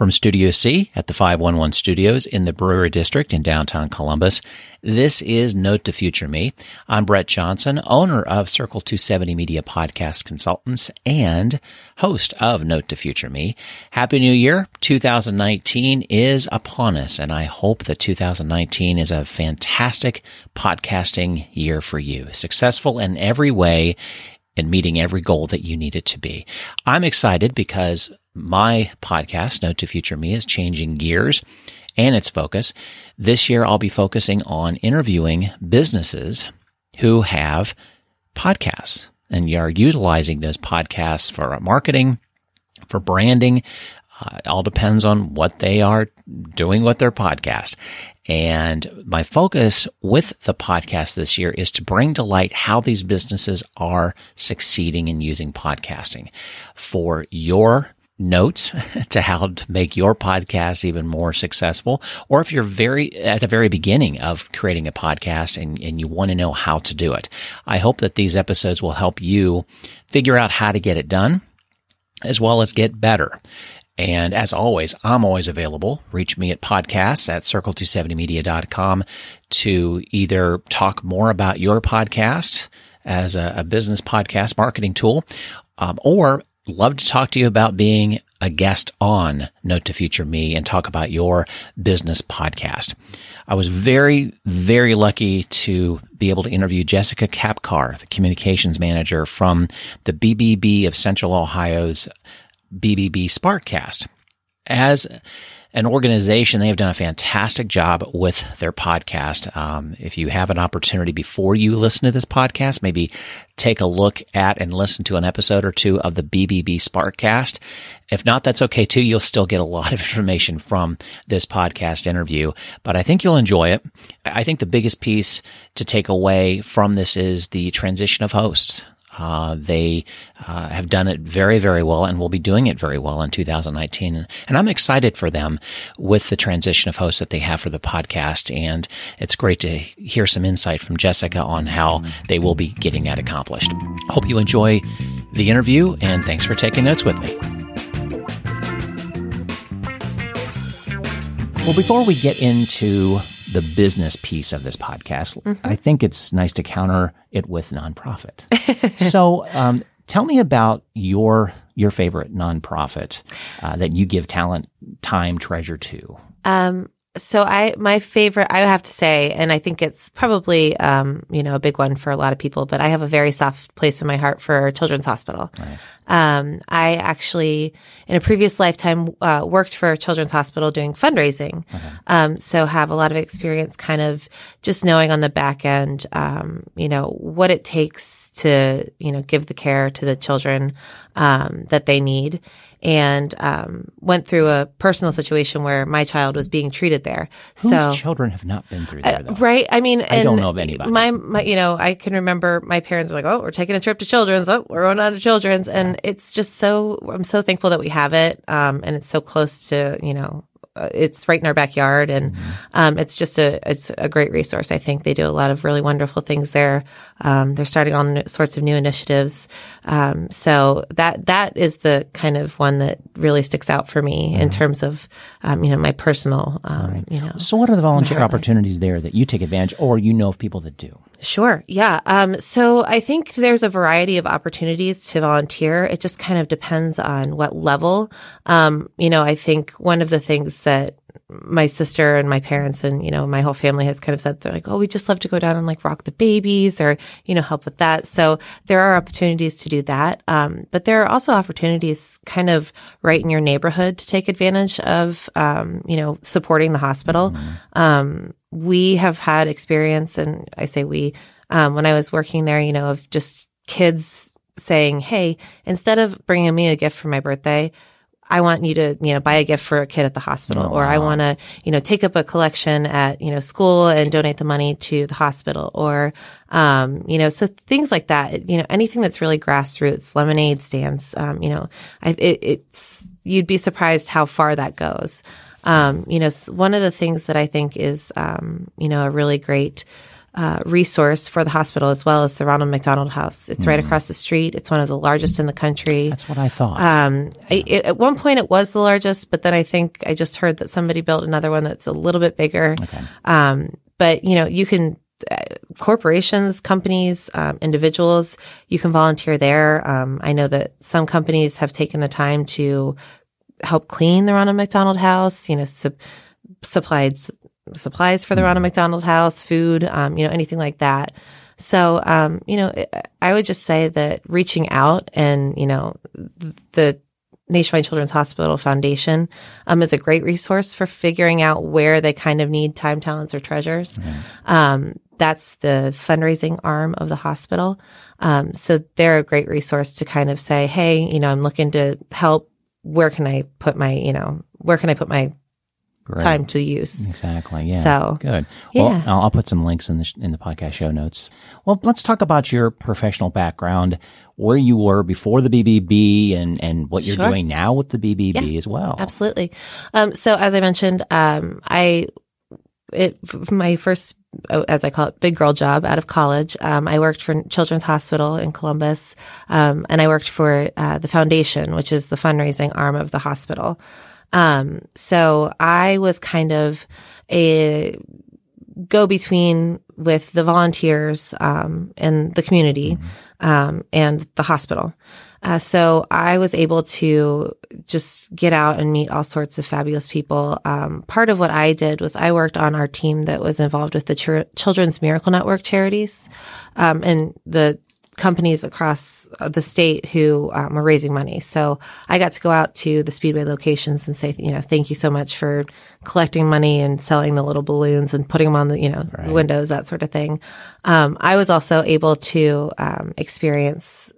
From Studio C at the 511 Studios in the Brewery District in downtown Columbus, this is Note to Future Me. I'm Brett Johnson, owner of Circle 270 Media Podcast Consultants and host of Note to Future Me. Happy New Year. 2019 is upon us, and I hope that 2019 is a fantastic podcasting year for you. Successful in every way and meeting every goal that you need it to be. I'm excited because my podcast, Note to Future Me, is changing gears and its focus. This year, I'll be focusing on interviewing businesses who have podcasts and are utilizing those podcasts for marketing, for branding. Uh, it all depends on what they are doing with their podcast. And my focus with the podcast this year is to bring to light how these businesses are succeeding in using podcasting for your notes to how to make your podcast even more successful. Or if you're very at the very beginning of creating a podcast and, and you want to know how to do it. I hope that these episodes will help you figure out how to get it done as well as get better. And as always, I'm always available. Reach me at podcasts at circle270media.com to either talk more about your podcast as a, a business podcast marketing tool, um, or love to talk to you about being a guest on Note to Future Me and talk about your business podcast. I was very, very lucky to be able to interview Jessica Capcar, the communications manager from the BBB of Central Ohio's BBB Sparkcast. As an organization, they have done a fantastic job with their podcast. Um, if you have an opportunity before you listen to this podcast, maybe take a look at and listen to an episode or two of the BBB Sparkcast. If not, that's okay too. You'll still get a lot of information from this podcast interview, but I think you'll enjoy it. I think the biggest piece to take away from this is the transition of hosts. Uh, they uh, have done it very, very well and will be doing it very well in 2019. And I'm excited for them with the transition of hosts that they have for the podcast. And it's great to hear some insight from Jessica on how they will be getting that accomplished. Hope you enjoy the interview and thanks for taking notes with me. Well, before we get into the business piece of this podcast, mm-hmm. I think it's nice to counter it with nonprofit. so, um, tell me about your your favorite nonprofit uh, that you give talent, time, treasure to. Um, so I, my favorite, I have to say, and I think it's probably, um, you know, a big one for a lot of people, but I have a very soft place in my heart for Children's Hospital. Nice. Um, I actually, in a previous lifetime, uh, worked for Children's Hospital doing fundraising. Okay. Um, so have a lot of experience kind of just knowing on the back end, um, you know, what it takes to, you know, give the care to the children, um, that they need and um, went through a personal situation where my child was being treated there. Whose so children have not been through there, uh, right? I mean, I don't know of anybody. My, my, you know, I can remember my parents were like, "Oh, we're taking a trip to Children's. Oh, we're going on to Children's," and it's just so. I'm so thankful that we have it, um, and it's so close to you know it's right in our backyard, and mm-hmm. um, it's just a it's a great resource. I think they do a lot of really wonderful things there. Um, they're starting on sorts of new initiatives, um, so that that is the kind of one that really sticks out for me in terms of um, you know my personal um, right. you know. So, what are the volunteer opportunities there that you take advantage, or you know of people that do? Sure. Yeah. Um, so I think there's a variety of opportunities to volunteer. It just kind of depends on what level. Um, you know, I think one of the things that my sister and my parents and, you know, my whole family has kind of said, they're like, oh, we just love to go down and like rock the babies or, you know, help with that. So there are opportunities to do that. Um, but there are also opportunities kind of right in your neighborhood to take advantage of, um, you know, supporting the hospital. Mm-hmm. We have had experience, and I say we, um, when I was working there, you know, of just kids saying, Hey, instead of bringing me a gift for my birthday, I want you to, you know, buy a gift for a kid at the hospital, oh, or wow. I want to, you know, take up a collection at, you know, school and donate the money to the hospital, or, um, you know, so things like that. You know, anything that's really grassroots, lemonade stands. Um, you know, I, it, it's you'd be surprised how far that goes. Um, you know, one of the things that I think is, um, you know, a really great uh, resource for the hospital as well as the Ronald McDonald House. It's right across the street. It's one of the largest in the country. That's what I thought. Um, I, it, at one point it was the largest, but then I think I just heard that somebody built another one that's a little bit bigger. okay. Um, but you know, you can uh, corporations, companies, um, individuals, you can volunteer there. Um, I know that some companies have taken the time to help clean the Ronald McDonald House. You know, sup- supplied s- supplies for the Ronald McDonald House, food, um, you know, anything like that. So, um, you know, I- I would just say that reaching out and, you know, the Nationwide Children's Hospital Foundation um, is a great resource for figuring out where they kind of need time, talents, or treasures. Um, that's the fundraising arm of the hospital. Um, so they're a great resource to kind of say, hey, you know, I'm looking to help. Where can I put my, you know, where can I put my Great. time to use? Exactly. Yeah. So, good. Well, yeah. I'll, I'll put some links in the sh- in the podcast show notes. Well, let's talk about your professional background, where you were before the BBB, and and what you're Sure. doing now with the BBB as well. Absolutely. Um, so as I mentioned, um, I, it, my first, oh, as I call it, big girl job out of college, um, I worked for Children's Hospital in Columbus. Um, and I worked for, uh, the foundation, which is the fundraising arm of the hospital. Um, so I was kind of a go between with the volunteers, um, and the community, um, and the hospital. Uh, so I was able to just get out and meet all sorts of fabulous people. Um, part of what I did was I worked on our team that was involved with the Chir- Children's Miracle Network charities, um, and the companies across the state who um, were raising money. So I got to go out to the Speedway locations and say, you know, thank you so much for collecting money and selling the little balloons and putting them on the, you know, the windows, that sort of thing. Um, I was also able to um, experience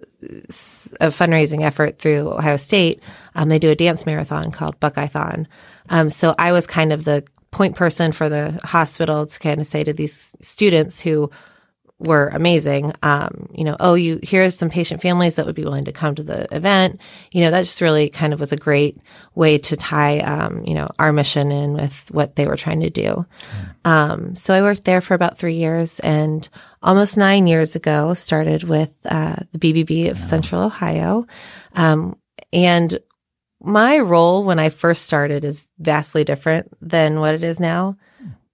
a fundraising effort through Ohio State. Um, they do a dance marathon called Buckeyethon. Um, so I was kind of the point person for the hospital to kind of say to these students who were amazing. Um, you know, oh, you here's some patient families that would be willing to come to the event. You know, that just really kind of was a great way to tie, um, you know, our mission in with what they were trying to do. Um, so I worked there for about three years and almost nine years ago started with, uh, the BBB of Central Ohio. Um, and my role when I first started is vastly different than what it is now,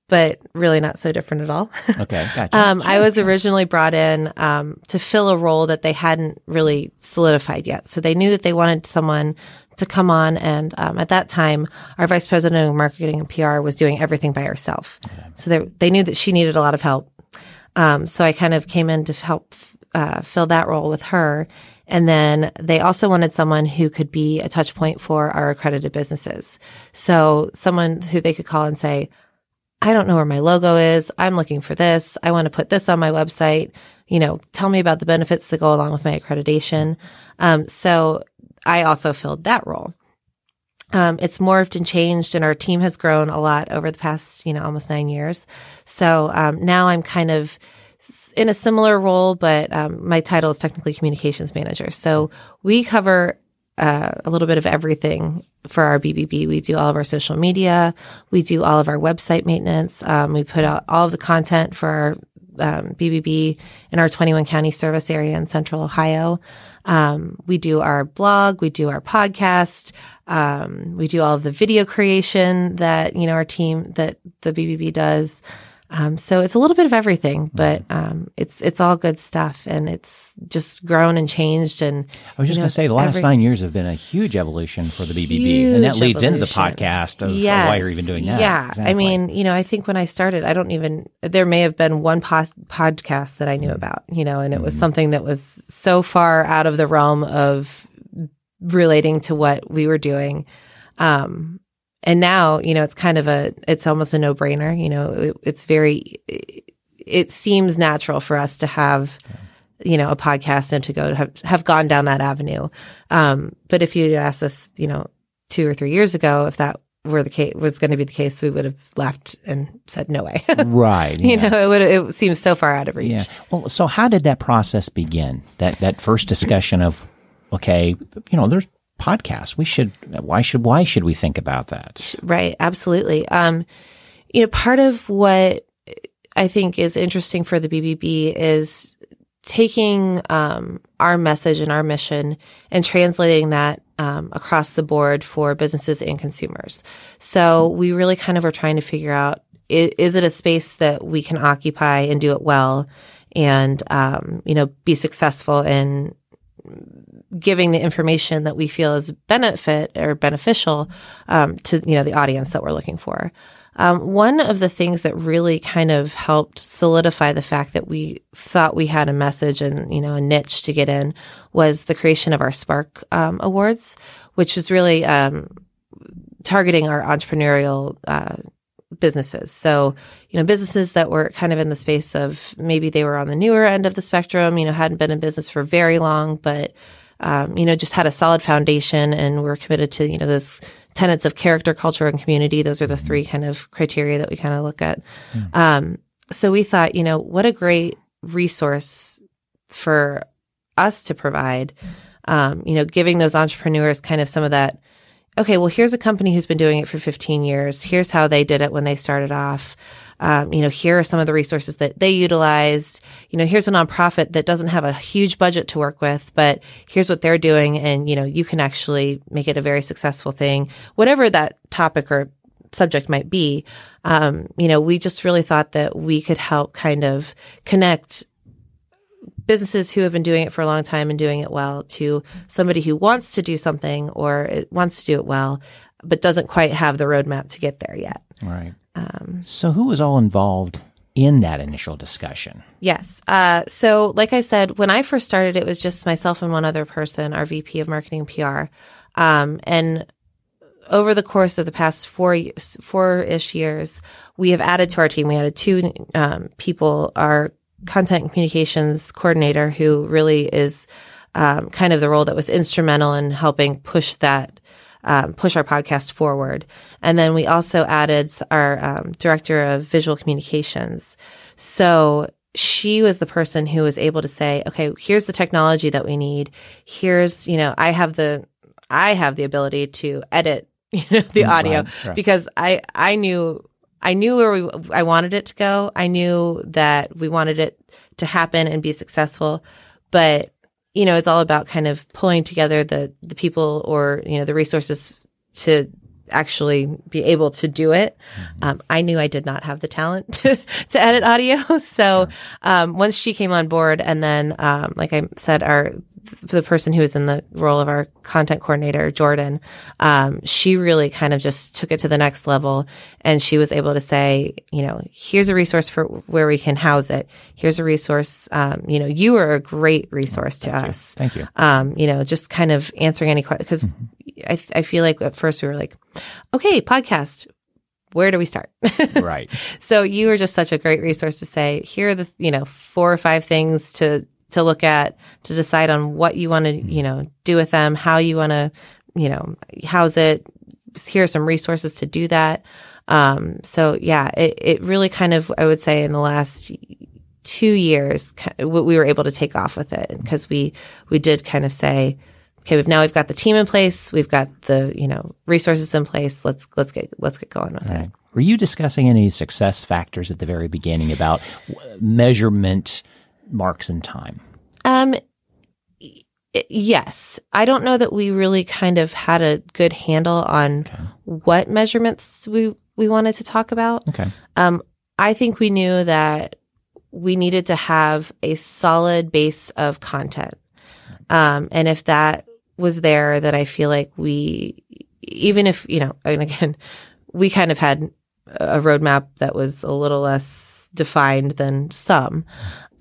but really not so different at all. Okay, gotcha. Um, I was originally brought in um, to fill a role that they hadn't really solidified yet. So they knew that they wanted someone to come on, and um, at that time, our vice president of marketing and PR was doing everything by herself. So they they knew that she needed a lot of help. Um, so I kind of came in to help uh, fill that role with her. And then they also wanted someone who could be a touch point for our accredited businesses. So someone who they could call and say, I don't know where my logo is. I'm looking for this. I want to put this on my website. You know, tell me about the benefits that go along with my accreditation. Um, so I also filled that role. Um, it's morphed and changed and our team has grown a lot over the past, you know, almost nine years. So, um, now I'm kind of in a similar role, but, um, my title is technically communications manager. So we cover uh, a little bit of everything for our BBB. We do all of our social media. We do all of our website maintenance. Um, we put out all of the content for our um, BBB in our 21 county service area in central Ohio. Um, we do our blog. We do our podcast. Um, we do all of the video creation that, you know, our team that the BBB does. Um, so it's a little bit of everything, but, um, it's, it's all good stuff and it's just grown and changed. And I was just you know, going to say the last every- nine years have been a huge evolution for the BBB, and that leads into the podcast of, Yes. why you're even doing that. Yeah. I mean, you know, I think when I started, I don't even, there may have been one pos- podcast that I Mm-hmm. knew about, you know, and it was something that was so far out of the realm of relating to what we were doing. Um, and now, you know, it's kind of a, it's almost a no brainer. You know, it, it's very, it seems natural for us to have, you know, a podcast and to go to have, have gone down that avenue. Um, but if you asked us, you know, two or three years ago, if that were the case, was going to be the case, we would have left and said no way. right. you know, it would, it seems so far out of reach. Yeah. Well, so how did that process begin? That that first discussion of, okay, you know, there's podcasts. We should. Why should why should we think about that? Right. Absolutely. Um, you know, part of what I think is interesting for the BBB is taking um, our message and our mission and translating that um, across the board for businesses and consumers. So we really kind of are trying to figure out is, is it a space that we can occupy and do it well, and um, you know be successful in giving the information that we feel is benefit or beneficial um, to you know the audience that we're looking for. Um, one of the things that really kind of helped solidify the fact that we thought we had a message and you know a niche to get in was the creation of our Spark um, Awards, which was really um, targeting our entrepreneurial. Uh, businesses. So, you know, businesses that were kind of in the space of maybe they were on the newer end of the spectrum, you know, hadn't been in business for very long, but, um, you know, just had a solid foundation and we're committed to, you know, this tenets of character, culture, and community. Those are the three kind of criteria that we kind of look at. Mm. Um, so we thought, you know, what a great resource for us to provide. Um, you know, giving those entrepreneurs kind of some of that. Okay, well, here's a company who's been doing it for 15 years. Here's how they did it when they started off um, you know, here are some of the resources that they utilized. You know, here's a nonprofit that doesn't have a huge budget to work with, but here's what they're doing. And, you know, you can actually make it a very successful thing, whatever that topic or subject might be. Um, you know, we just really thought that we could help kind of connect businesses who have been doing it for a long time and doing it well to somebody who wants to do something or wants to do it well, but doesn't quite have the roadmap to get there yet. Right. Um, so, who was all involved in that initial discussion? Yes. Uh, so, like I said, when I first started, it was just myself and one other person, our VP of marketing and PR. Um, and over the course of the past four four ish years, we have added to our team. We added two um, people. Our content and communications coordinator, who really is um, kind of the role that was instrumental in helping push that um, push our podcast forward. And then we also added our um, director of visual communications. So she was the person who was able to say, okay, here's the technology that we need. Here's, you know, I have the, I have the ability to edit, you know, the mm, audio right, right. because I, I knew, I knew where we, I wanted it to go. I knew that we wanted it to happen and be successful, but you know, it's all about kind of pulling together the the people or you know the resources to actually be able to do it. Mm-hmm. Um, I knew I did not have the talent to, to edit audio. So, um, once she came on board and then, um, like I said, our, the person who was in the role of our content coordinator, Jordan, um, she really kind of just took it to the next level and she was able to say, you know, here's a resource for where we can house it. Here's a resource. Um, you know, you are a great resource to Thank us. You. Thank you. Um, you know, just kind of answering any questions because mm-hmm. I, I feel like at first we were like, okay, podcast. Where do we start? right. So you were just such a great resource to say, here are the, you know, four or five things to, to look at to decide on what you want to, you know, do with them, how you want to, you know, house it. Here are some resources to do that. Um, so yeah, it, it really kind of, I would say in the last two years, we were able to take off with it because we, we did kind of say, okay, we've now we've got the team in place, we've got the you know resources in place. Let's let's get let's get going with right. it. Were you discussing any success factors at the very beginning about measurement marks in time? Um, yes. I don't know that we really kind of had a good handle on okay. what measurements we we wanted to talk about. Okay. Um, I think we knew that we needed to have a solid base of content. Um, and if that was there that I feel like we, even if, you know, and again, we kind of had a roadmap that was a little less defined than some.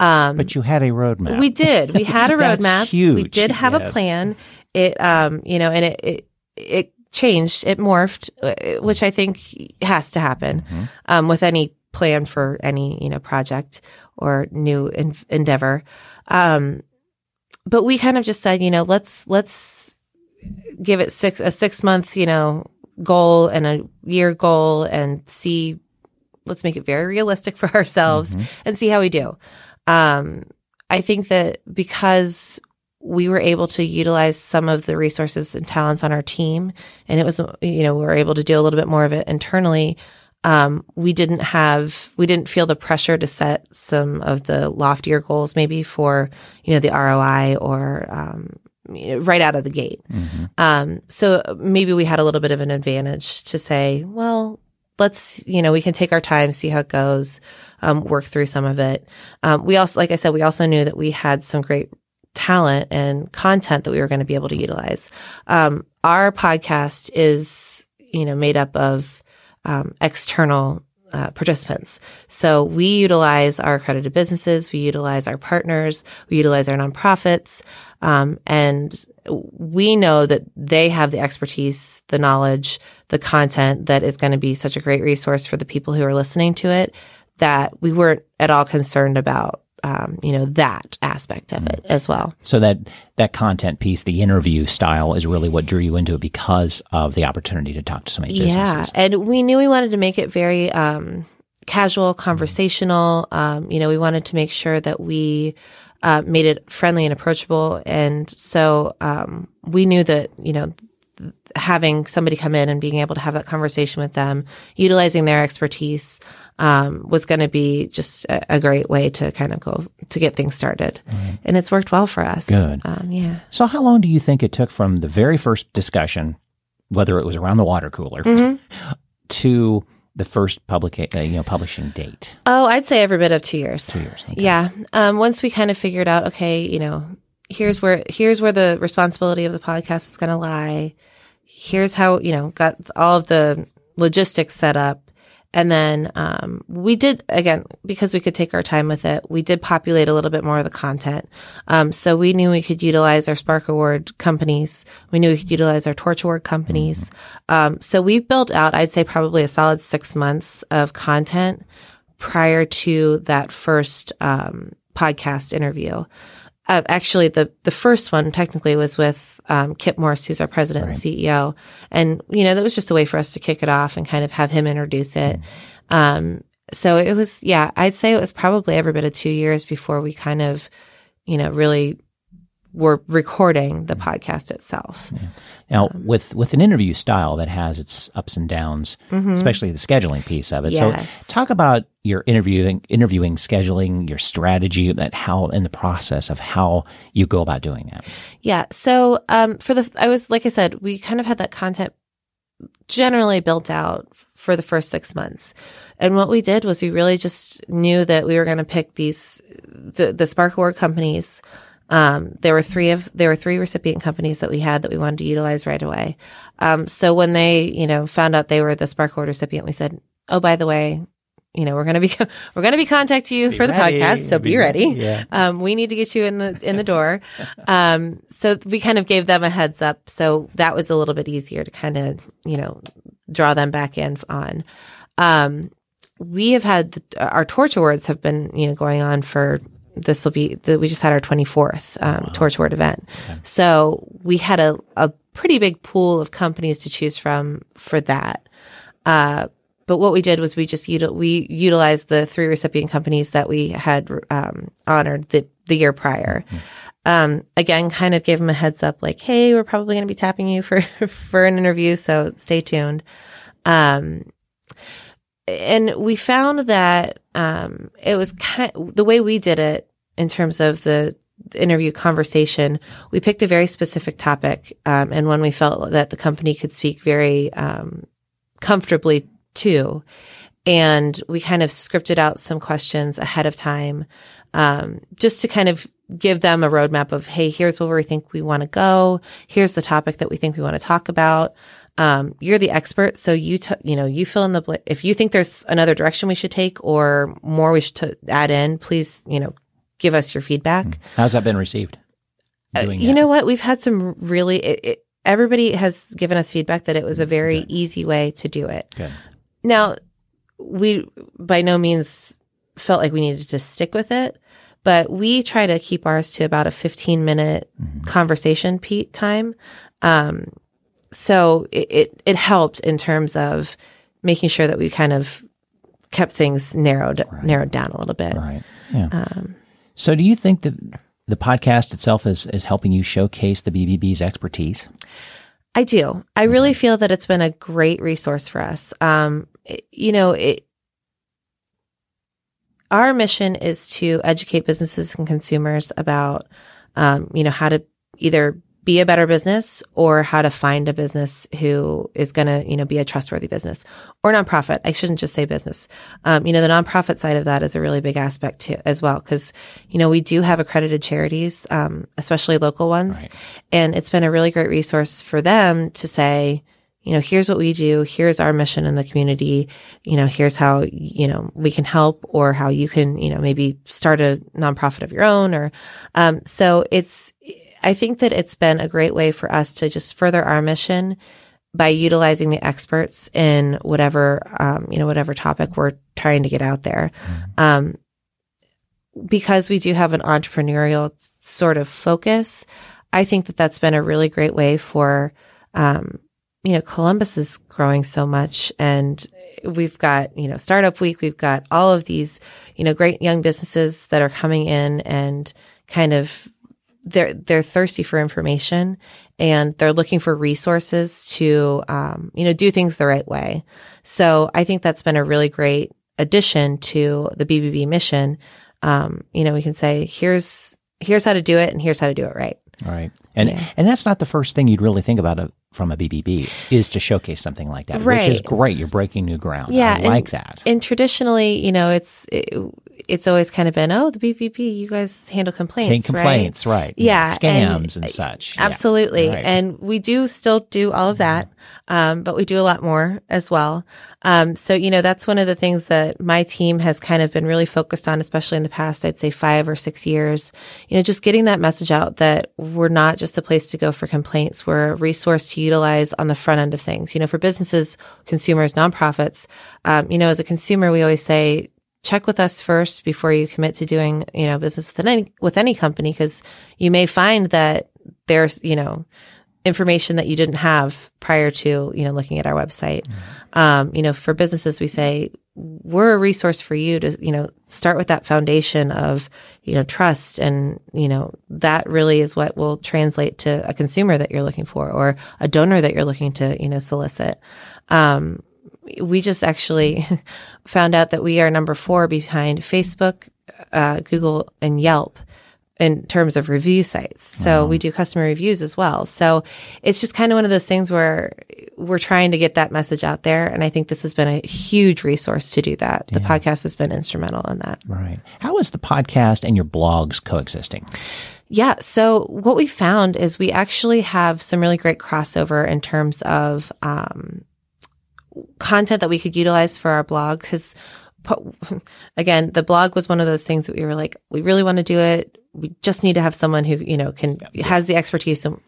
Um, but you had a roadmap. We did. We had a roadmap. huge. We did have yes. a plan. It, um, you know, and it, it, it changed, it morphed, uh, which I think has to happen, mm-hmm. um, with any plan for any, you know, project or new endeavor. Um, but we kind of just said, you know, let's let's give it six a six month, you know, goal and a year goal and see let's make it very realistic for ourselves mm-hmm. and see how we do. Um, I think that because we were able to utilize some of the resources and talents on our team, and it was, you know, we were able to do a little bit more of it internally. Um, we didn't have, we didn't feel the pressure to set some of the loftier goals maybe for, you know, the ROI or, um, right out of the gate. Mm-hmm. Um, so maybe we had a little bit of an advantage to say, well, let's, you know, we can take our time, see how it goes, um, work through some of it. Um, we also, like I said, we also knew that we had some great talent and content that we were going to be able to utilize. Um, our podcast is, you know, made up of, um, external uh, participants. So we utilize our accredited businesses, we utilize our partners, we utilize our nonprofits, um, and we know that they have the expertise, the knowledge, the content that is going to be such a great resource for the people who are listening to it that we weren't at all concerned about um, you know that aspect of it as well. So that that content piece, the interview style, is really what drew you into it because of the opportunity to talk to so many businesses. Yeah, and we knew we wanted to make it very um, casual, conversational. Um, you know, we wanted to make sure that we uh, made it friendly and approachable, and so um, we knew that you know having somebody come in and being able to have that conversation with them, utilizing their expertise, um, was going to be just a, a, great way to kind of go to get things started. Right. And it's worked well for us. Good. Um, yeah. So, how long do you think it took from the very first discussion, whether it was around the water cooler, mm-hmm. to the first public, uh, you know, publishing date? Oh, I'd say every bit of two years. Two years. Okay. Yeah. Um, once we kind of figured out, okay, you know, here's where here's where the responsibility of the podcast is going to lie. Here's how you know got all of the logistics set up and then um, we did again because we could take our time with it. We did populate a little bit more of the content. Um, so we knew we could utilize our Spark Award companies. We knew we could utilize our Torch Award companies. Um, so we built out, I'd say, probably a solid six months of content prior to that first um, podcast interview uh, actually the the first one technically was with um, Kip Morse, who's our president right. and CEO, and you know that was just a way for us to kick it off and kind of have him introduce it. Mm. Um, so it was, yeah, I'd say it was probably every bit of two years before we kind of, you know, really were recording the podcast itself. Yeah. Now, um, with with an interview style that has its ups and downs, mm-hmm. especially the scheduling piece of it. Yes. So, talk about your interviewing, interviewing, scheduling, your strategy, that how in the process of how you go about doing that. Yeah. So, um, for the, I was like I said, we kind of had that content generally built out for the first six months. And what we did was we really just knew that we were going to pick these the the Spark Award companies um, there were three of there were three recipient companies that we had that we wanted to utilize right away. Um, so when they you know found out they were the Spark Award recipient, we said, "Oh, by the way, you know we're going to be we're going to be contacting you be for the ready. podcast, so be, be ready. Yeah. Um, we need to get you in the in the door." um, so we kind of gave them a heads up, so that was a little bit easier to kind of you know draw them back in on. Um, we have had the, our torch awards have been you know going on for this will be the, we just had our 24th um, wow. Torch Award event. Okay. So we had a, a pretty big pool of companies to choose from for that. Uh, but what we did was we just util- we utilized the three recipient companies that we had um, honored the the year prior. Mm-hmm. Um, again, kind of gave them a heads up, like, "Hey, we're probably going to be tapping you for for an interview, so stay tuned." Um, and we found that um, it was kind of, the way we did it in terms of the interview conversation. We picked a very specific topic um, and one we felt that the company could speak very um, comfortably to. And we kind of scripted out some questions ahead of time um, just to kind of give them a roadmap of, hey, here's where we think we want to go. Here's the topic that we think we want to talk about. Um, you're the expert, so you t- you know you fill in the bl- if you think there's another direction we should take or more we should t- add in. Please, you know, give us your feedback. Hmm. How's that been received? Uh, you know what? We've had some really. It, it, everybody has given us feedback that it was a very easy way to do it. Good. Now, we by no means felt like we needed to stick with it, but we try to keep ours to about a 15 minute mm-hmm. conversation time. Um, so it, it, it helped in terms of making sure that we kind of kept things narrowed right. narrowed down a little bit. Right. Yeah. Um, so do you think that the podcast itself is is helping you showcase the BBB's expertise? I do. I really feel that it's been a great resource for us. Um, you know, it, our mission is to educate businesses and consumers about, um, you know, how to either be a better business or how to find a business who is going to, you know, be a trustworthy business or nonprofit. I shouldn't just say business. Um, you know, the nonprofit side of that is a really big aspect too, as well. Cause, you know, we do have accredited charities, um, especially local ones. Right. And it's been a really great resource for them to say, you know, here's what we do. Here's our mission in the community. You know, here's how, you know, we can help or how you can, you know, maybe start a nonprofit of your own or, um, so it's, I think that it's been a great way for us to just further our mission by utilizing the experts in whatever, um, you know, whatever topic we're trying to get out there. Mm-hmm. Um, because we do have an entrepreneurial sort of focus, I think that that's been a really great way for, um, you know, Columbus is growing so much and we've got, you know, startup week. We've got all of these, you know, great young businesses that are coming in and kind of they're they're thirsty for information and they're looking for resources to um, you know do things the right way. So I think that's been a really great addition to the BBB mission. Um, you know, we can say here's here's how to do it and here's how to do it right. Right. And yeah. and that's not the first thing you'd really think about a, from a BBB is to showcase something like that, right. which is great. You're breaking new ground. Yeah, I like that. And traditionally, you know, it's it, it's always kind of been, oh, the BBB, you guys handle complaints, Take complaints, right? right. Yeah, scams and, and such. Absolutely, yeah. right. and we do still do all of that, um, but we do a lot more as well. Um, so you know, that's one of the things that my team has kind of been really focused on, especially in the past, I'd say five or six years. You know, just getting that message out that we're not just a place to go for complaints; we're a resource to utilize on the front end of things. You know, for businesses, consumers, nonprofits. Um, you know, as a consumer, we always say check with us first before you commit to doing, you know, business with any, with any company because you may find that there's, you know, information that you didn't have prior to, you know, looking at our website. Mm-hmm. Um, you know, for businesses, we say we're a resource for you to, you know, start with that foundation of, you know, trust. And, you know, that really is what will translate to a consumer that you're looking for or a donor that you're looking to, you know, solicit. Um, we just actually found out that we are number four behind Facebook, uh, Google, and Yelp in terms of review sites. So wow. we do customer reviews as well. So it's just kind of one of those things where we're trying to get that message out there. And I think this has been a huge resource to do that. The podcast has been instrumental in that. Right. How is the podcast and your blogs coexisting? Yeah. So what we found is we actually have some really great crossover in terms of, um, content that we could utilize for our blog because again the blog was one of those things that we were like we really want to do it we just need to have someone who you know can yeah. has the expertise and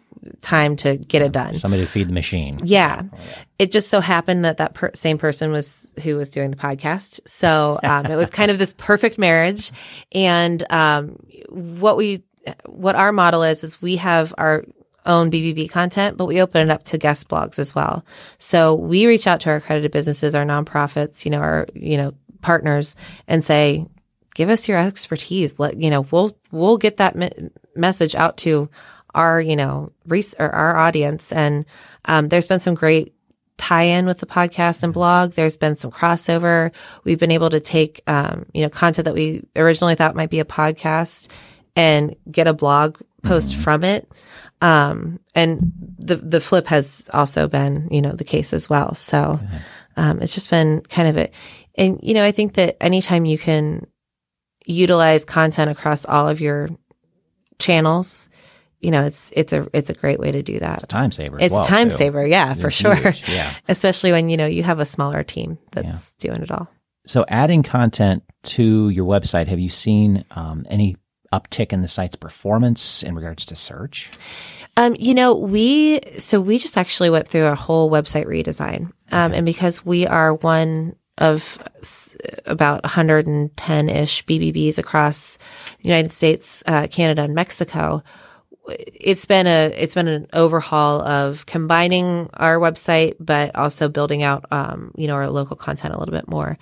time to get yeah. it done somebody to feed the machine yeah, yeah. it just so happened that that per- same person was who was doing the podcast so um, it was kind of this perfect marriage and um, what we what our model is is we have our own BBB content, but we open it up to guest blogs as well. So we reach out to our accredited businesses, our nonprofits, you know, our, you know, partners and say, give us your expertise. Let, you know, we'll, we'll get that me- message out to our, you know, res- or our audience. And, um, there's been some great tie in with the podcast and blog. There's been some crossover. We've been able to take, um, you know, content that we originally thought might be a podcast and get a blog post mm-hmm. from it. Um, and the, the flip has also been, you know, the case as well. So, um, it's just been kind of a, and, you know, I think that anytime you can utilize content across all of your channels, you know, it's, it's a, it's a great way to do that. It's a time saver. It's well, a time too. saver. Yeah, for sure. Yeah. Especially when, you know, you have a smaller team that's yeah. doing it all. So adding content to your website, have you seen um, any uptick in the site's performance in regards to search? Um, you know, we, so we just actually went through a whole website redesign. Um, okay. and because we are one of about 110 ish BBBs across the United States, uh, Canada, and Mexico, it's been a it's been an overhaul of combining our website, but also building out um, you know our local content a little bit more.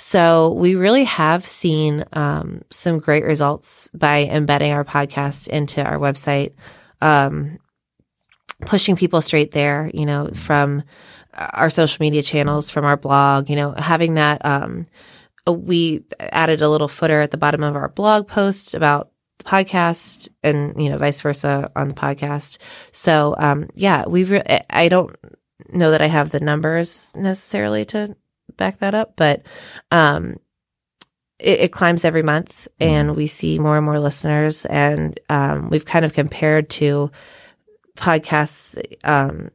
So we really have seen um, some great results by embedding our podcast into our website, um, pushing people straight there. You know, from our social media channels from our blog, you know, having that, um, we added a little footer at the bottom of our blog post about the podcast and, you know, vice versa on the podcast. So, um, yeah, we've, re- I don't know that I have the numbers necessarily to back that up, but, um, it, it climbs every month and we see more and more listeners and, um, we've kind of compared to podcasts, um,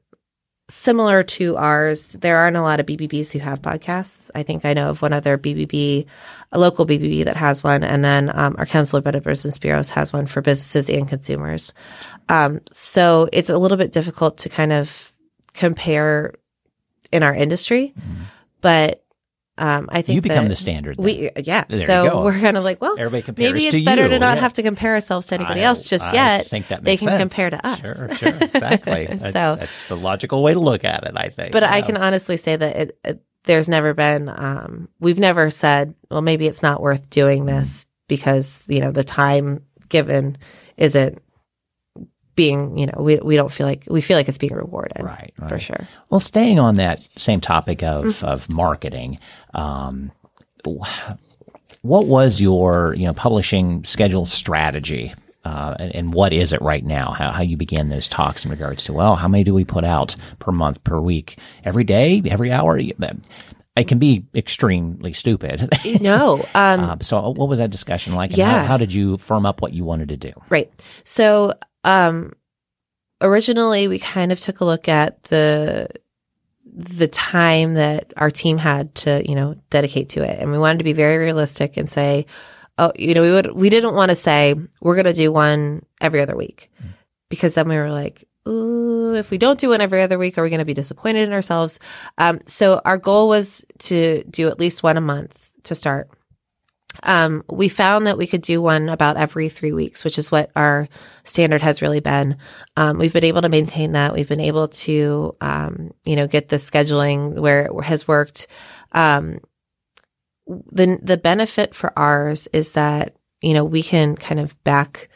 similar to ours, there aren't a lot of BBBs who have podcasts. I think I know of one other BBB, a local BBB that has one, and then um, our Council of Better Business Bureaus has one for businesses and consumers. Um, so it's a little bit difficult to kind of compare in our industry, but um, I think you become the standard. then. We yeah. There so we're kind of like, well, Everybody compares maybe to it's better you, to not yeah. have to compare ourselves to anybody I- else just I yet. think that they can sense. compare to us. Sure, sure, exactly. So- that's the logical way to look at it. I think. But I can honestly say that it, it, there's never been, um, we've never said, well, maybe it's not worth doing this because, you know, the time given isn't being, you know, we, we don't feel like, we feel like it's being rewarded. Right, For sure. Well, staying on that same topic of Mm-hmm. of marketing, um, what was your you know publishing schedule strategy, uh, and, and what is it right now? How how you began those talks in regards to well, how many do we put out per month, per week, every day, every hour? It can be extremely stupid. No. Um, Uh, so, what was that discussion like? And Yeah. how, how did you firm up what you wanted to do? Right. So, um, originally we kind of took a look at the, the time that our team had to, you know, dedicate to it. And we wanted to be very realistic and say, oh, you know, we would, we didn't want to say we're going to do one every other week because then we were like, Ooh, if we don't do one every other week, are we going to be disappointed in ourselves? Um, so our goal was to do at least one a month to start um, we found that we could do one about every three weeks, which is what our standard has really been. Um, we've been able to maintain that. We've been able to, um, you know, get the scheduling where it has worked. Um, the the benefit for ours is that you know we can kind of back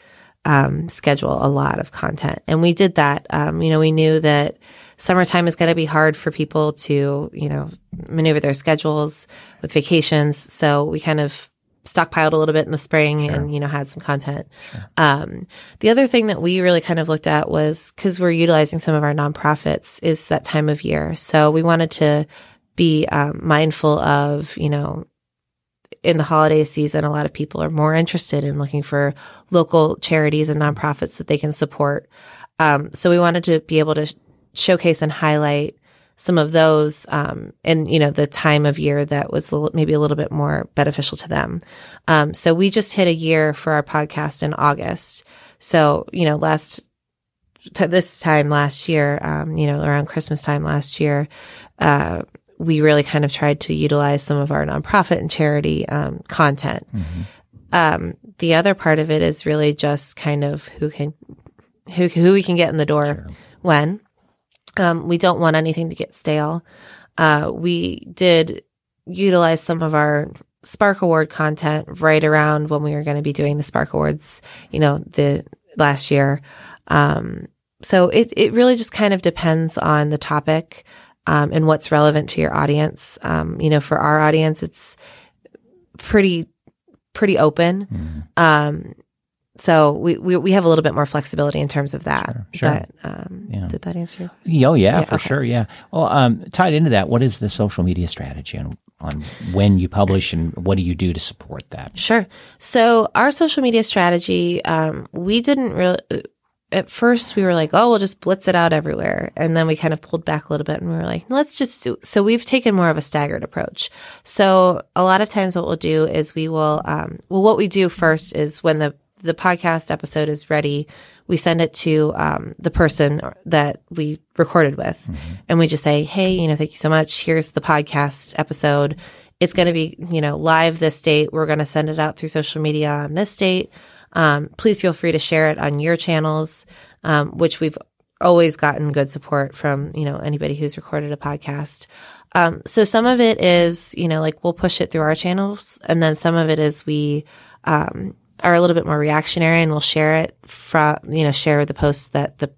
um, schedule a lot of content, and we did that. Um, you know, we knew that summertime is going to be hard for people to you know maneuver their schedules with vacations, so we kind of stockpiled a little bit in the spring and you know had some content. Um, the other thing that we really kind of looked at was because we're utilizing some of our nonprofits is that time of year. So we wanted to be um, mindful of you know in the holiday season, a lot of people are more interested in looking for local charities and nonprofits that they can support. Um, so we wanted to be able to sh- showcase and highlight some of those, um, and you know, the time of year that was a li- maybe a little bit more beneficial to them. Um, so we just hit a year for our podcast in August. So, you know, last, to this time last year, um, you know, around Christmas time last year, uh, we really kind of tried to utilize some of our nonprofit and charity um, content. Um, the other part of it is really just kind of who can who who we can get in the door when. Um, we don't want anything to get stale. Uh, we did utilize some of our Spark Award content right around when we were going to be doing the Spark Awards, you know, the last year. Um, so it, it really just kind of depends on the topic, um, and what's relevant to your audience. Um, you know, for our audience, it's pretty, pretty open. Um, so we, we, we have a little bit more flexibility in terms of that. sure. But, um, Yeah. did that answer? Oh yeah, Yeah, for okay. sure. Yeah. Well, um, tied into that, what is the social media strategy on, on when you publish and what do you do to support that? Sure. So our social media strategy, um, we didn't really. At first, we were like, "Oh, we'll just blitz it out everywhere," and then we kind of pulled back a little bit, and we were like, "Let's just." Do, so we've taken more of a staggered approach. So a lot of times, what we'll do is we will. Um, well, what we do first is when the the podcast episode is ready, we send it to um, the person that we recorded with, and we just say, "Hey, you know, thank you so much. Here's the podcast episode. It's going to be, you know, live this date. We're going to send it out through social media on this date. Um, please feel free to share it on your channels, um, which we've always gotten good support from, you know, anybody who's recorded a podcast. Um, so some of it is, you know, like we'll push it through our channels, and then some of it is we um, are a little bit more reactionary and we'll share it from, you know, share the posts that the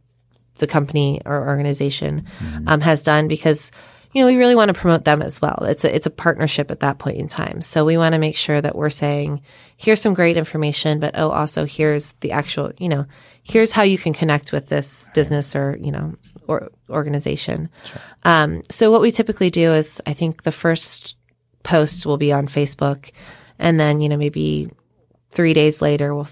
the company or organization um, has done because you know, we really want to promote them as well. It's a, it's a partnership at that point in time. So we want to make sure that we're saying, here's some great information, but oh, also here's the actual, you know, here's how you can connect with this business or, you know, or organization. Sure. Um, so what we typically do is I think the first post will be on Facebook and then, you know, maybe three days later, we'll,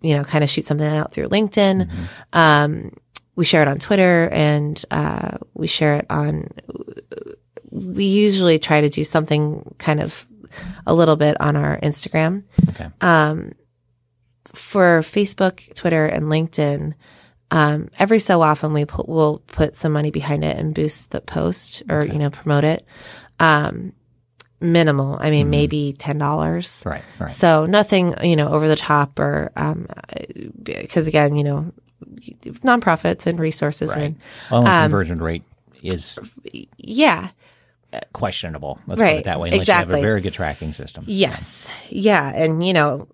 you know, kind of shoot something out through LinkedIn. Mm-hmm. Um, we share it on Twitter and, uh, we share it on, we usually try to do something kind of a little bit on our Instagram. Okay. Um, for Facebook, Twitter, and LinkedIn, um, every so often we put, we'll put some money behind it and boost the post or, okay. you know, promote it. Um, minimal. I mean, mm-hmm. maybe ten dollars. Right, right. So nothing, you know, over the top or um, because again, you know, nonprofits and resources right. and um, conversion rate is yeah questionable. Let's right. put it that way. Unless exactly. you have a very good tracking system. Yes. Yeah, and you know,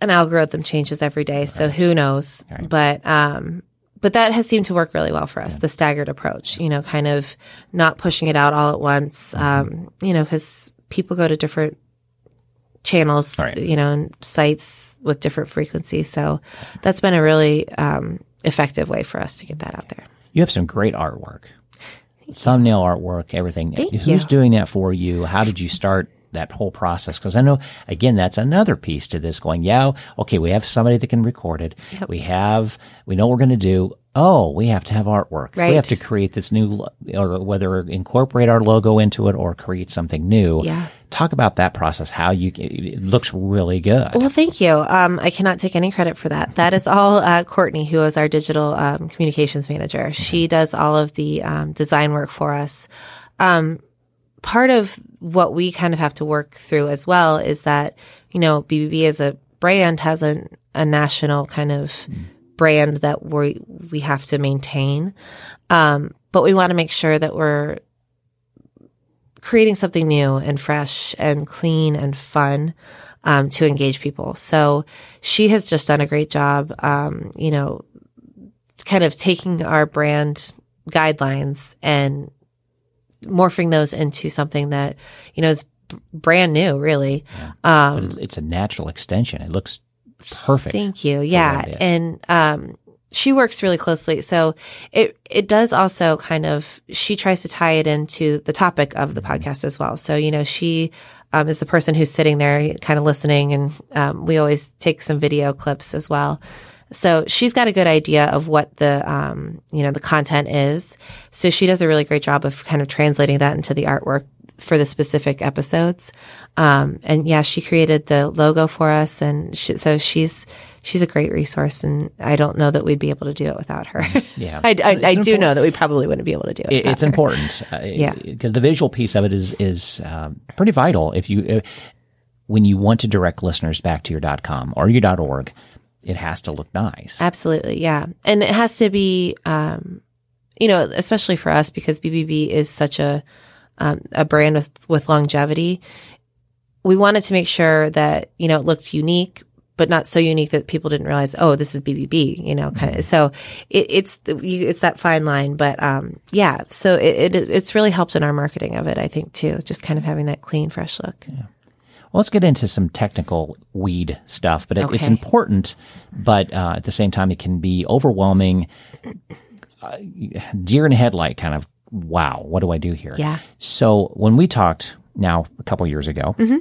an algorithm changes every day, so who knows? Right. But um, but that has seemed to work really well for us. Yeah. The staggered approach, you know, kind of not pushing it out all at once. Mm-hmm. Um, you know, because people go to different channels, right. you know, and sites with different frequencies. So that's been a really um, effective way for us to get that out there. You have some great artwork, thumbnail artwork, everything. Thank Who's you. doing that for you? How did you start that whole process? Because I know, again, that's another piece to this going, yeah, okay, we have somebody that can record it. Yep. We have, we know what we're going to do. Oh, we have to have artwork. Right. We have to create this new, or whether incorporate our logo into it or create something new. Yeah. Talk about that process, how you, it looks really good. Well, thank you. Um, I cannot take any credit for that. That is all uh, Courtney, who is our digital um, communications manager. She does all of the um, design work for us. Um, part of what we kind of have to work through as well is that, you know, BBB as a brand has a, a national kind of mm. brand that we, we have to maintain. Um, but we want to make sure that we're creating something new and fresh and clean and fun. Um, to engage people. So she has just done a great job, um, you know, kind of taking our brand guidelines and morphing those into something that you know is brand new, really. Yeah. Um, it's a natural extension. It looks perfect. Thank you. Yeah, and um, she works really closely. So it it does also kind of she tries to tie it into the topic of the mm-hmm. podcast as well. So you know she um, is the person who's sitting there, kind of listening, and um, we always take some video clips as well. So she's got a good idea of what the, um, you know, the content is. So she does a really great job of kind of translating that into the artwork for the specific episodes. Um, and yeah, she created the logo for us. And she, so she's, she's a great resource. And I don't know that we'd be able to do it without her. Yeah. I, I, I do know that we probably wouldn't be able to do it. it's her. important. Uh, yeah. Because the visual piece of it is, is, um, pretty vital. If you, uh, when you want to direct listeners back to your .com or your .org, it has to look nice. Absolutely. Yeah. And it has to be, um, you know, especially for us because BBB is such a, um, a brand with, with longevity. We wanted to make sure that, you know, it looked unique, but not so unique that people didn't realize, oh, this is BBB, you know, kind of. So it, it's, it's that fine line, but, um, yeah. So it, it, it's really helped in our marketing of it, I think, too. Just kind of having that clean, fresh look. Yeah. Well, let's get into some technical weed stuff, but it, okay. it's important, but uh, at the same time, it can be overwhelming. Uh, deer in a headlight kind of, wow, what do I do here? Yeah. So when we talked now a couple years ago, mm-hmm.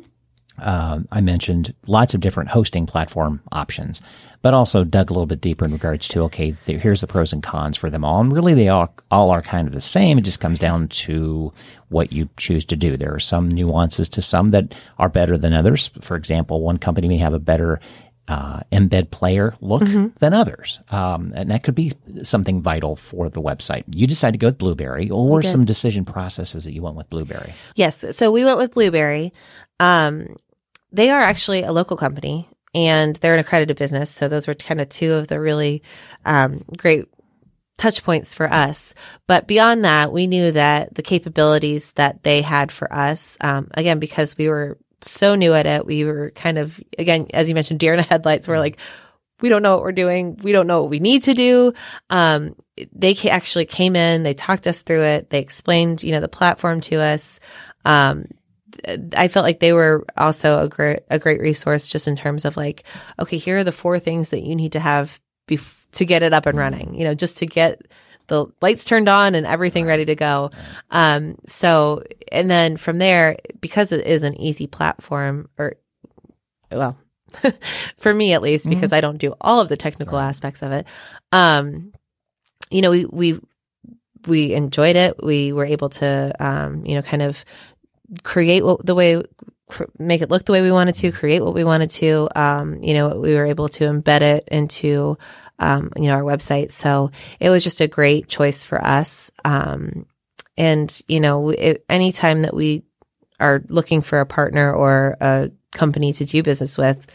uh, I mentioned lots of different hosting platform options but also dug a little bit deeper in regards to, okay, here's the pros and cons for them all. And really they all, all are kind of the same. It just comes down to what you choose to do. There are some nuances to some that are better than others. For example, one company may have a better uh, embed player look mm-hmm. than others. Um, and that could be something vital for the website. You decide to go with Blubrry or some decision processes that you went with Blubrry. Yes. So we went with Blubrry. Um, they are actually a local company and they're an accredited business. So those were kind of two of the really um, great touch points for us. But beyond that, we knew that the capabilities that they had for us, um, again, because we were so new at it, we were kind of, again, as you mentioned, deer in the headlights. We're like, we don't know what we're doing. We don't know what we need to do. Um, they actually came in, they talked us through it. They explained, you know, the platform to us. Um, I felt like they were also a great, a great resource just in terms of like, okay, here are the four things that you need to have bef- to get it up and running, you know, just to get the lights turned on and everything ready to go. Um, so, and then from there, because it is an easy platform or, well, for me at least, because I don't do all of the technical aspects of it. Um, you know, we, we, we enjoyed it. We were able to, um, you know, kind of create what the way, make it look the way we wanted to, create what we wanted to. Um, you know, we were able to embed it into, um, you know, our website. So it was just a great choice for us. Um, and, you know, it, anytime that we are looking for a partner or a company to do business with,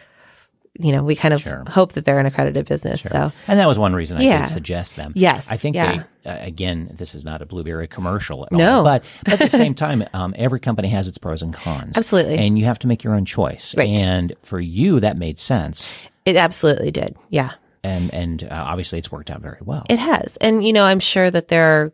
you know, we kind of Sure. hope that they're an accredited business. So And that was one reason I Yeah. did suggest them. Yes, I think yeah. they, uh, again, this is not a Blubrry commercial at No. all. But, but at the same time, um, every company has its pros and cons. Absolutely. And you have to make your own choice. Right. And for you, that made sense. it absolutely did. Yeah. And, and uh, obviously it's worked out very well. It has. And, you know, I'm sure that there are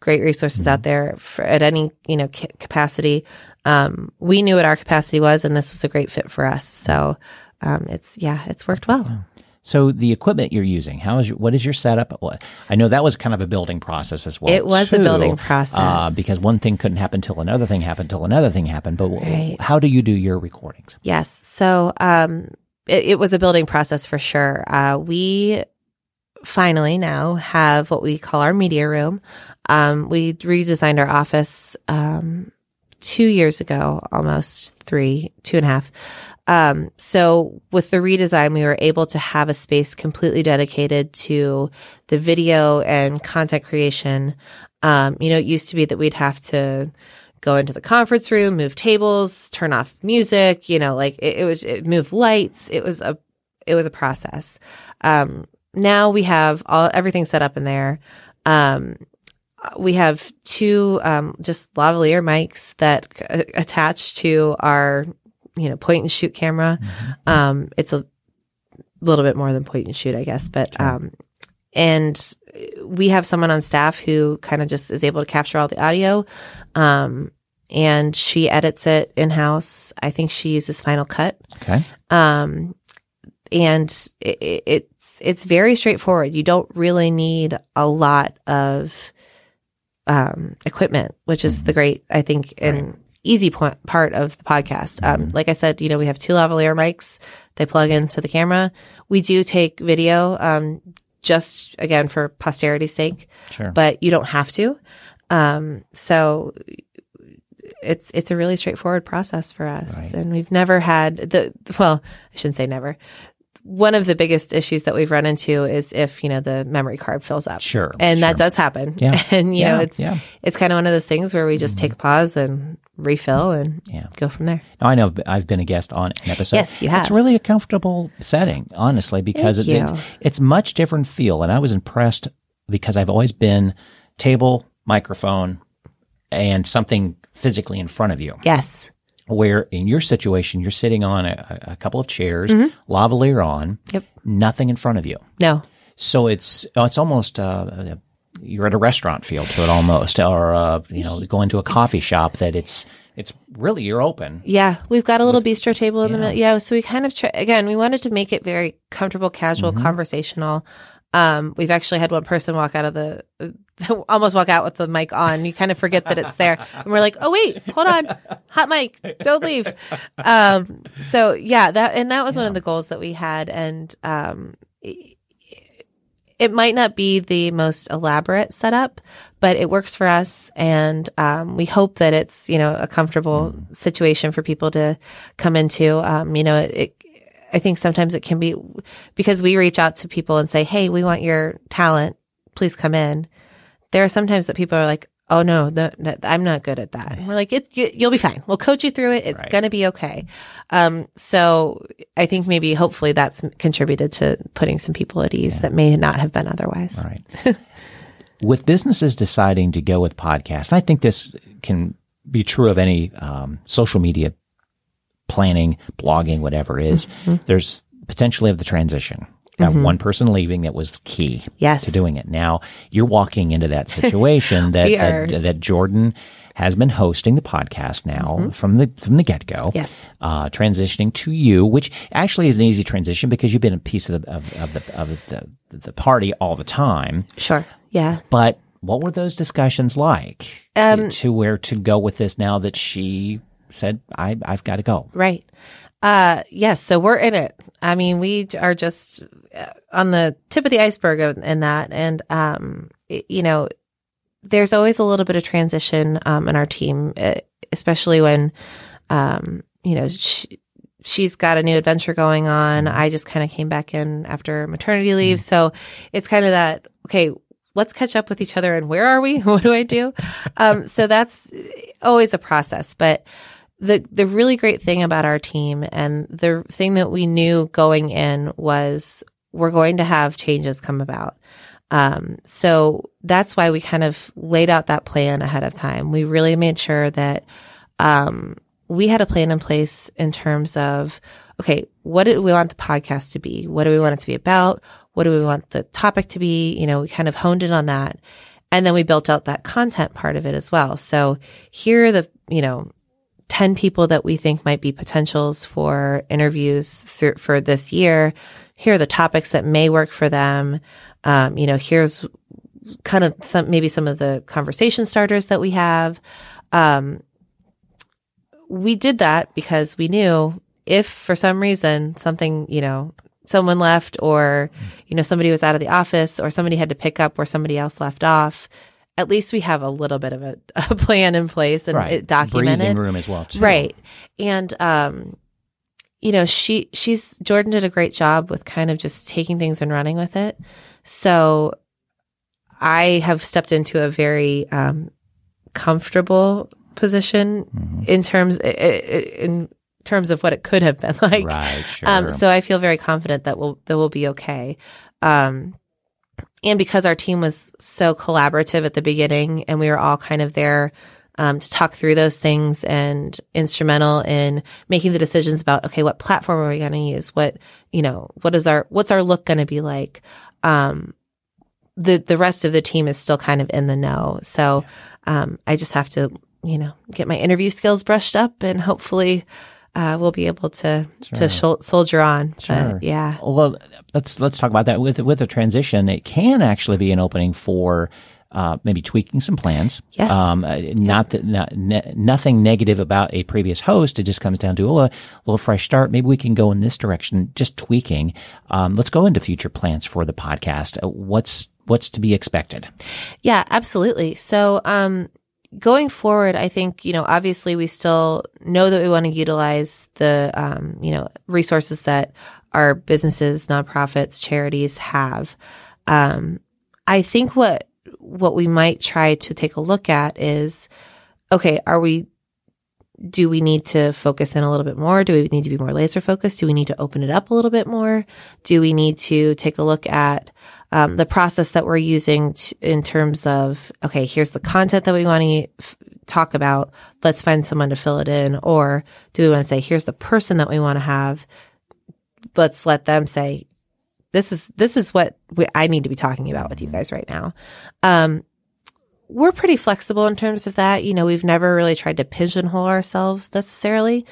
great resources out there for, at any, you know, ca- capacity. Um, we knew what our capacity was and this was a great fit for us. So, um, it's, yeah, it's worked well. So the equipment you're using, how is your, what is your setup? I know that was kind of a building process as well. It was a building process. uh, because one thing couldn't happen till another thing happened till another thing happened. But Right. how do you do your recordings? Yes. So, um, it, it was a building process for sure. Uh, we finally now have what we call our media room. Um, we redesigned our office, um, two years ago, almost three, two and a half. Um, so with the redesign, we were able to have a space completely dedicated to the video and content creation. Um, you know, it used to be that we'd have to go into the conference room, move tables, turn off music, you know, like it, it was, it move lights. It was a, it was a process. Um, now we have all, everything set up in there. Um, we have two, um, just lavalier mics that attach to our, you know, point and shoot camera. Um, it's a little bit more than point and shoot, I guess, but, um, and we have someone on staff who kind of just is able to capture all the audio. Um, and she edits it in house. I think she uses Final Cut. Okay. Um, and it, it- it's, it's very straightforward. You don't really need a lot of, um, equipment, which is the great, I think, and easy point, part of the podcast. Um, like I said, you know, we have two lavalier mics. They plug into the camera. We do take video, um, just again for posterity's sake, Sure. but you don't have to. Um, so it's it's a really straightforward process for us, Right. and we've never had the well, I shouldn't say never. One of the biggest issues that we've run into is if you know the memory card fills up, Sure, and sure. that does happen. Yeah. and you Yeah, know it's yeah. Mm-hmm. it's kind of one of those things where we just take a pause and refill and Yeah. go from there. Now, I know I've- I've been a guest on an episode. Yes, you have. It's really a comfortable setting, honestly, because it's, it's it's much different feel. And I was impressed because I've always been table, microphone, and something physically in front of you. Yes, Where in your situation, you're sitting on a, a couple of chairs, lavalier on, Mm-hmm. Yep. nothing in front of you. no, So it's it's almost uh, you're at a restaurant feel to it almost, or uh, you know, going to a coffee shop that it's it's really you're open. Yeah, we've got a little bistro table in the middle. Yeah, so we kind of try, again, we wanted to make it very comfortable, casual, Mm-hmm. conversational. Um, we've actually had one person walk out of the, almost walk out with the mic on. You kind of forget that it's there, and we're like, "Oh wait, hold on, hot mic, don't leave." Um, so yeah, that and that was one of the goals that we had, and um, it might not be the most elaborate setup, but it works for us. And, um, we hope that it's, you know, a comfortable situation for people to come into. Um, you know, it, I think sometimes it can be because we reach out to people and say, Hey, we want your talent. Please come in. There are sometimes that people are like, Oh no, no, no, I'm not good at that. And we're like, it, you, you'll be fine. We'll coach you through it. It's Right. going to be okay. Um, so I think maybe hopefully that's contributed to putting some people at ease that may not have been otherwise. Right. with businesses deciding to go with podcasts, and I think this can be true of any um, social media planning, blogging, whatever it is, there's potentially of the transition. Uh, one person leaving that was key Mm-hmm. Yes. to doing it. Now you're walking into that situation that, that that Jordan has been hosting the podcast now from the from the get go. Mm-hmm. Yes. Uh, transitioning to you, which actually is an easy transition because you've been a piece of the of, of the of the the party all the time. Sure. Yeah. But what were those discussions like Um, to where to go with this now that she said, I, I've got to go? Right. Uh, yes. So we're in it. I mean, we are just uh, on the tip of the iceberg in that. And, um, it- you know, there's always a little bit of transition, um, in our team, eh, especially when, um, you know, she, she's got a new adventure going on. I just kind of came back in after maternity leave. So it's kind of that, okay, let's catch up with each other and where are we? what do I do? Um, so that's always a process, but the, the really great thing about our team and the thing that we knew going in was we're going to have changes come about. Um, so that's why we kind of laid out that plan ahead of time. We really made sure that, um, we had a plan in place in terms of, okay, what do we want the podcast to be? What do we want it to be about? What do we want the topic to be? You know, we kind of honed in on that. And then we built out that content part of it as well. So here are the, you know, 10 people that we think might be potentials for interviews through, for this year. Here are the topics that may work for them. Um, you know, here's kind of some, maybe some of the conversation starters that we have. Um, we did that because we knew if for some reason something, you know, someone left or, you know, somebody was out of the office or somebody had to pick up where somebody else left off, at least we have a little bit of a, a plan in place and it documented. Breathing room as well, too. Right. And, um, you know, she, she's, Jordan did a great job with kind of just taking things and running with it. So I have stepped into a very, um, comfortable position Mm-hmm. in terms, in terms of what it could have been like. Right, sure. Um, so I feel very confident that we'll, that we'll be okay. Um, and because our team was so collaborative at the beginning and we were all kind of there um, to talk through those things and instrumental in making the decisions about okay what platform are we going to use? What you know what is our what's our look going to be like? Um, the the rest of the team is still kind of in the know. So um, i just have to you know get my interview skills brushed up and hopefully uh, we'll be able to to shol- soldier on Sure. but yeah Well, let's let's talk about that with with a transition. It can actually be an opening for uh, maybe tweaking some plans. Yes. Um, uh, not that not, ne- nothing negative about a previous host. It just comes down to oh, a little fresh start. Maybe we can go in this direction. Just tweaking. Um, let's go into future plans for the podcast. Uh, what's what's to be expected? Yeah, absolutely. So, um, going forward, I think, you know, obviously we still know that we want to utilize the, um, you know, resources that our businesses, nonprofits, charities have. Um, I think what, what we might try to take a look at is, okay, are we, do we need to focus in a little bit more? Do we need to be more laser focused? Do we need to open it up a little bit more? Do we need to take a look at um, the process that we're using t- in terms of, okay, here's the content that we want to f- talk about. Let's find someone to fill it in. Or do we want to say, here's the person that we want to have. Let's let them say, this is, this is what we, I need to be talking about with you guys right now. Um, we're pretty flexible in terms of that. You know, we've never really tried to pigeonhole ourselves necessarily.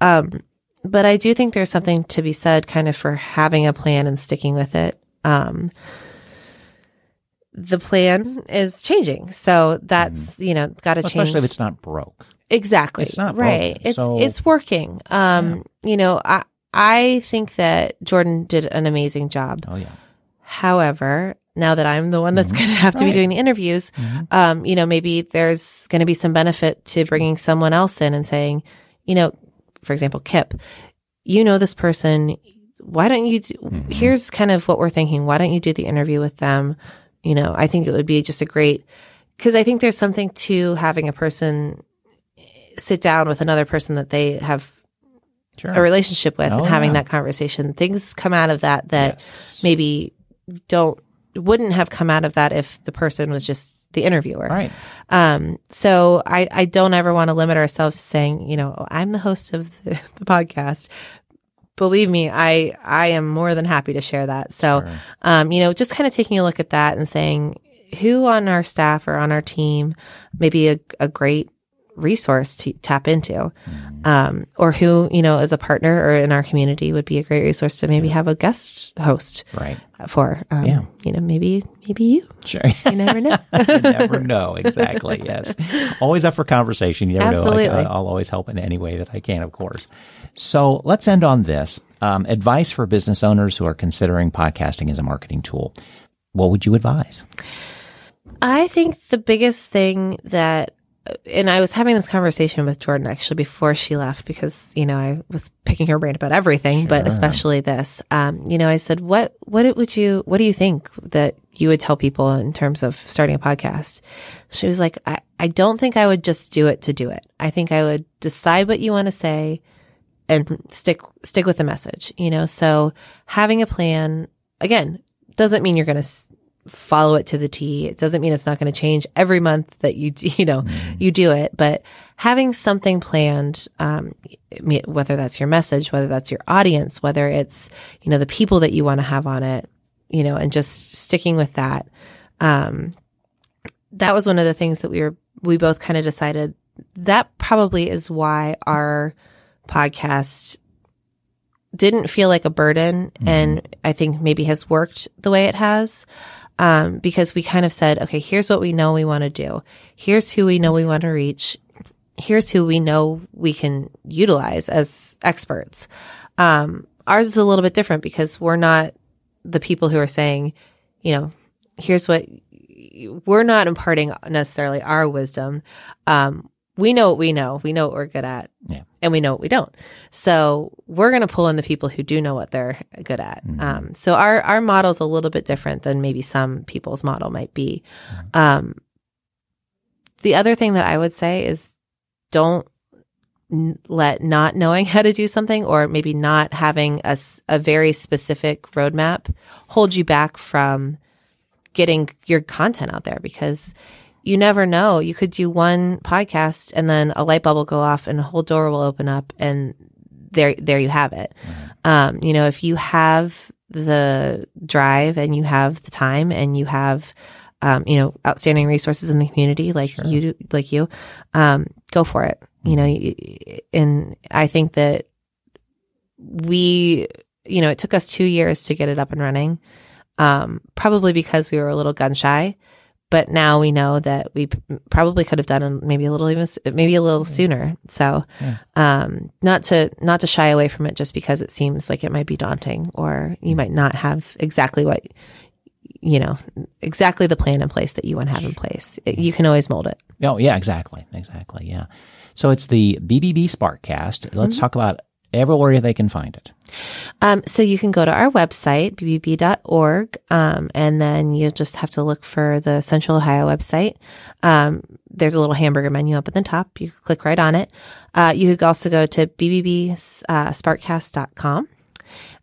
Um, but I do think there's something to be said kind of for having a plan and sticking with it. Um, the plan is changing. So that's, you know, got to change. Especially if it's not broke. Exactly. It's not right. broken, It's so- it's working. Um, you know, I I think that Jordan did an amazing job. Oh yeah. However, now that I'm the one that's going to have to be Mm-hmm. Right. Mm-hmm. doing the interviews, um, you know, maybe there's going to be some benefit to bringing someone else in and saying, you know, for example, Kip, you know this person. Why don't you? Do, Mm-hmm. Here's kind of what we're thinking. Why don't you do the interview with them? You know, I think it would be just a great because I think there's something to having a person sit down with another person that they have Sure. a relationship with Oh, and having yeah. that conversation. Things come out of that that Yes. maybe don't wouldn't have come out of that if the person was just the interviewer. Right. Um, so I, I don't ever want to limit ourselves to saying, you know, I'm the host of the, the podcast. believe me, I I am more than happy to share that. So, sure. um, you know, just kind of taking a look at that and saying who on our staff or on our team may be a, a great resource to tap into, um, or who you know as a partner or in our community would be a great resource to maybe have a guest host, right? For um, yeah, you know, maybe maybe you, sure. You never know. you never know exactly. Yes, always up for conversation. You never Absolutely. know. I, will always help in any way that I can, of course. So let's end on this um, advice for business owners who are considering podcasting as a marketing tool. What would you advise? I think the biggest thing that and I was having this conversation with Jordan actually before she left because you know I was picking her brain about everything, sure. but especially this. Um, you know, I said, "What what would you what do you think that you would tell people in terms of starting a podcast?" She was like, "I I don't think I would just do it to do it. I think I would decide what you want to say and stick stick with the message." You know, so having a plan again doesn't mean you're going to follow it to the T. It doesn't mean it's not going to change every month that you, you know, mm. you do it, but having something planned, um, whether that's your message, whether that's your audience, whether it's, you know, the people that you want to have on it, you know, and just sticking with that. Um, that was one of the things that we were, we both kind of decided that probably is why our podcast didn't feel like a burden mm-hmm. and I think maybe has worked the way it has um, because we kind of said, okay, here's what we know we want to do. Here's who we know we want to reach. Here's who we know we can utilize as experts. Um, ours is a little bit different because we're not the people who are saying, you know, here's what we're not imparting necessarily our wisdom. Um, we know what we know. We know what we're good at. Yeah. And we know what we don't. So we're going to pull in the people who do know what they're good at. Mm-hmm. Um, so our, our model is a little bit different than maybe some people's model might be. Mm-hmm. Um, the other thing that I would say is don't n- let not knowing how to do something or maybe not having a, a very specific roadmap hold you back from getting your content out there because you never know. You could do one podcast and then a light bulb will go off and a whole door will open up and there, there you have it. Um, you know, if you have the drive and you have the time and you have, um, you know, outstanding resources in the community like sure. you do, like you, um, go for it. You know, and I think that we, you know, it took us two years to get it up and running. Um, probably because we were a little gun shy but now we know that we probably could have done maybe a little even maybe a little sooner. So, yeah. um, not to not to shy away from it just because it seems like it might be daunting or you might not have exactly what you know exactly the plan in place that you want to have in place. It, you can always mold it. Oh yeah, exactly, exactly, yeah. So it's the BBB Sparkcast. Let's mm-hmm. talk about everywhere they can find it. Um, so you can go to our website, bbb.org, um, and then you just have to look for the Central Ohio website. Um, there's a little hamburger menu up at the top. You click right on it. Uh, you could also go to bbbsparkcast.com.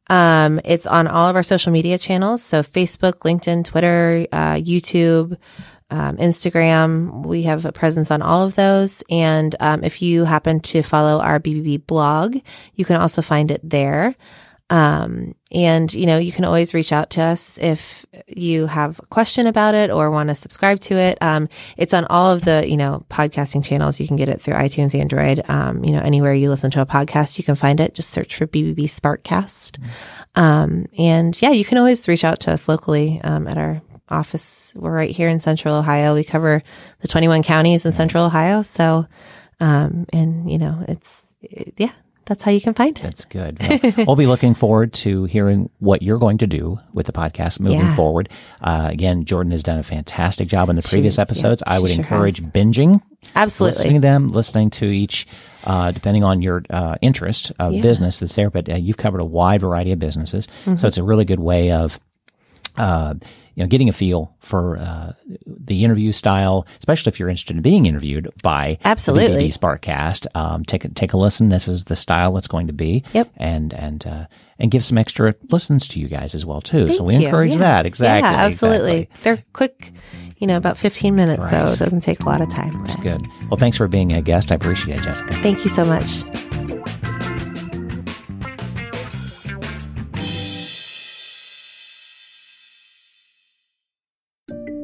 Um, it's on all of our social media channels. So Facebook, LinkedIn, Twitter, uh, YouTube, um, Instagram. We have a presence on all of those. And um, if you happen to follow our BBB blog, you can also find it there. Um, and you know, you can always reach out to us if you have a question about it or want to subscribe to it. Um, it's on all of the, you know, podcasting channels. You can get it through iTunes, Android. Um, you know, anywhere you listen to a podcast, you can find it. Just search for BBB Sparkcast. Mm-hmm. Um, and yeah, you can always reach out to us locally, um, at our office. We're right here in central Ohio. We cover the 21 counties in central Ohio. So, um, and you know, it's, it, yeah, that's how you can find it. That's good. Well, we'll be looking forward to hearing what you're going to do with the podcast moving yeah. forward. Uh, again, Jordan has done a fantastic job in the previous she, episodes. Yeah, I would sure encourage has. binging. Absolutely. Listening to them, listening to each, uh, depending on your uh, interest of yeah. business that's there. But uh, you've covered a wide variety of businesses. Mm-hmm. So it's a really good way of uh, you know, getting a feel for uh, the interview style, especially if you're interested in being interviewed by absolutely the Sparkcast. Um, take a, take a listen. This is the style it's going to be. Yep. And and uh, and give some extra listens to you guys as well too. Thank so we you. encourage yes. that exactly. Yeah, absolutely. Exactly. They're quick. You know, about 15 minutes, right. so it doesn't take a lot of time. That's good. Well, thanks for being a guest. I appreciate it, Jessica. Thank you so much.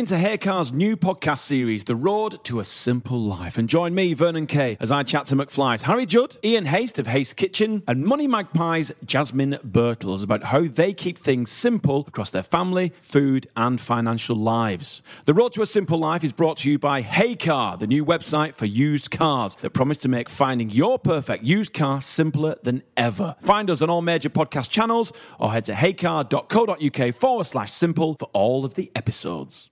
into heycar's new podcast series, The Road to a Simple Life, and join me, Vernon Kay, as I chat to McFly's Harry Judd, Ian Haste of Haste Kitchen, and Money Magpie's Jasmine Birtles about how they keep things simple across their family, food, and financial lives. The Road to a Simple Life is brought to you by heycar, the new website for used cars that promise to make finding your perfect used car simpler than ever. Find us on all major podcast channels or head to heycar.co.uk forward slash simple for all of the episodes.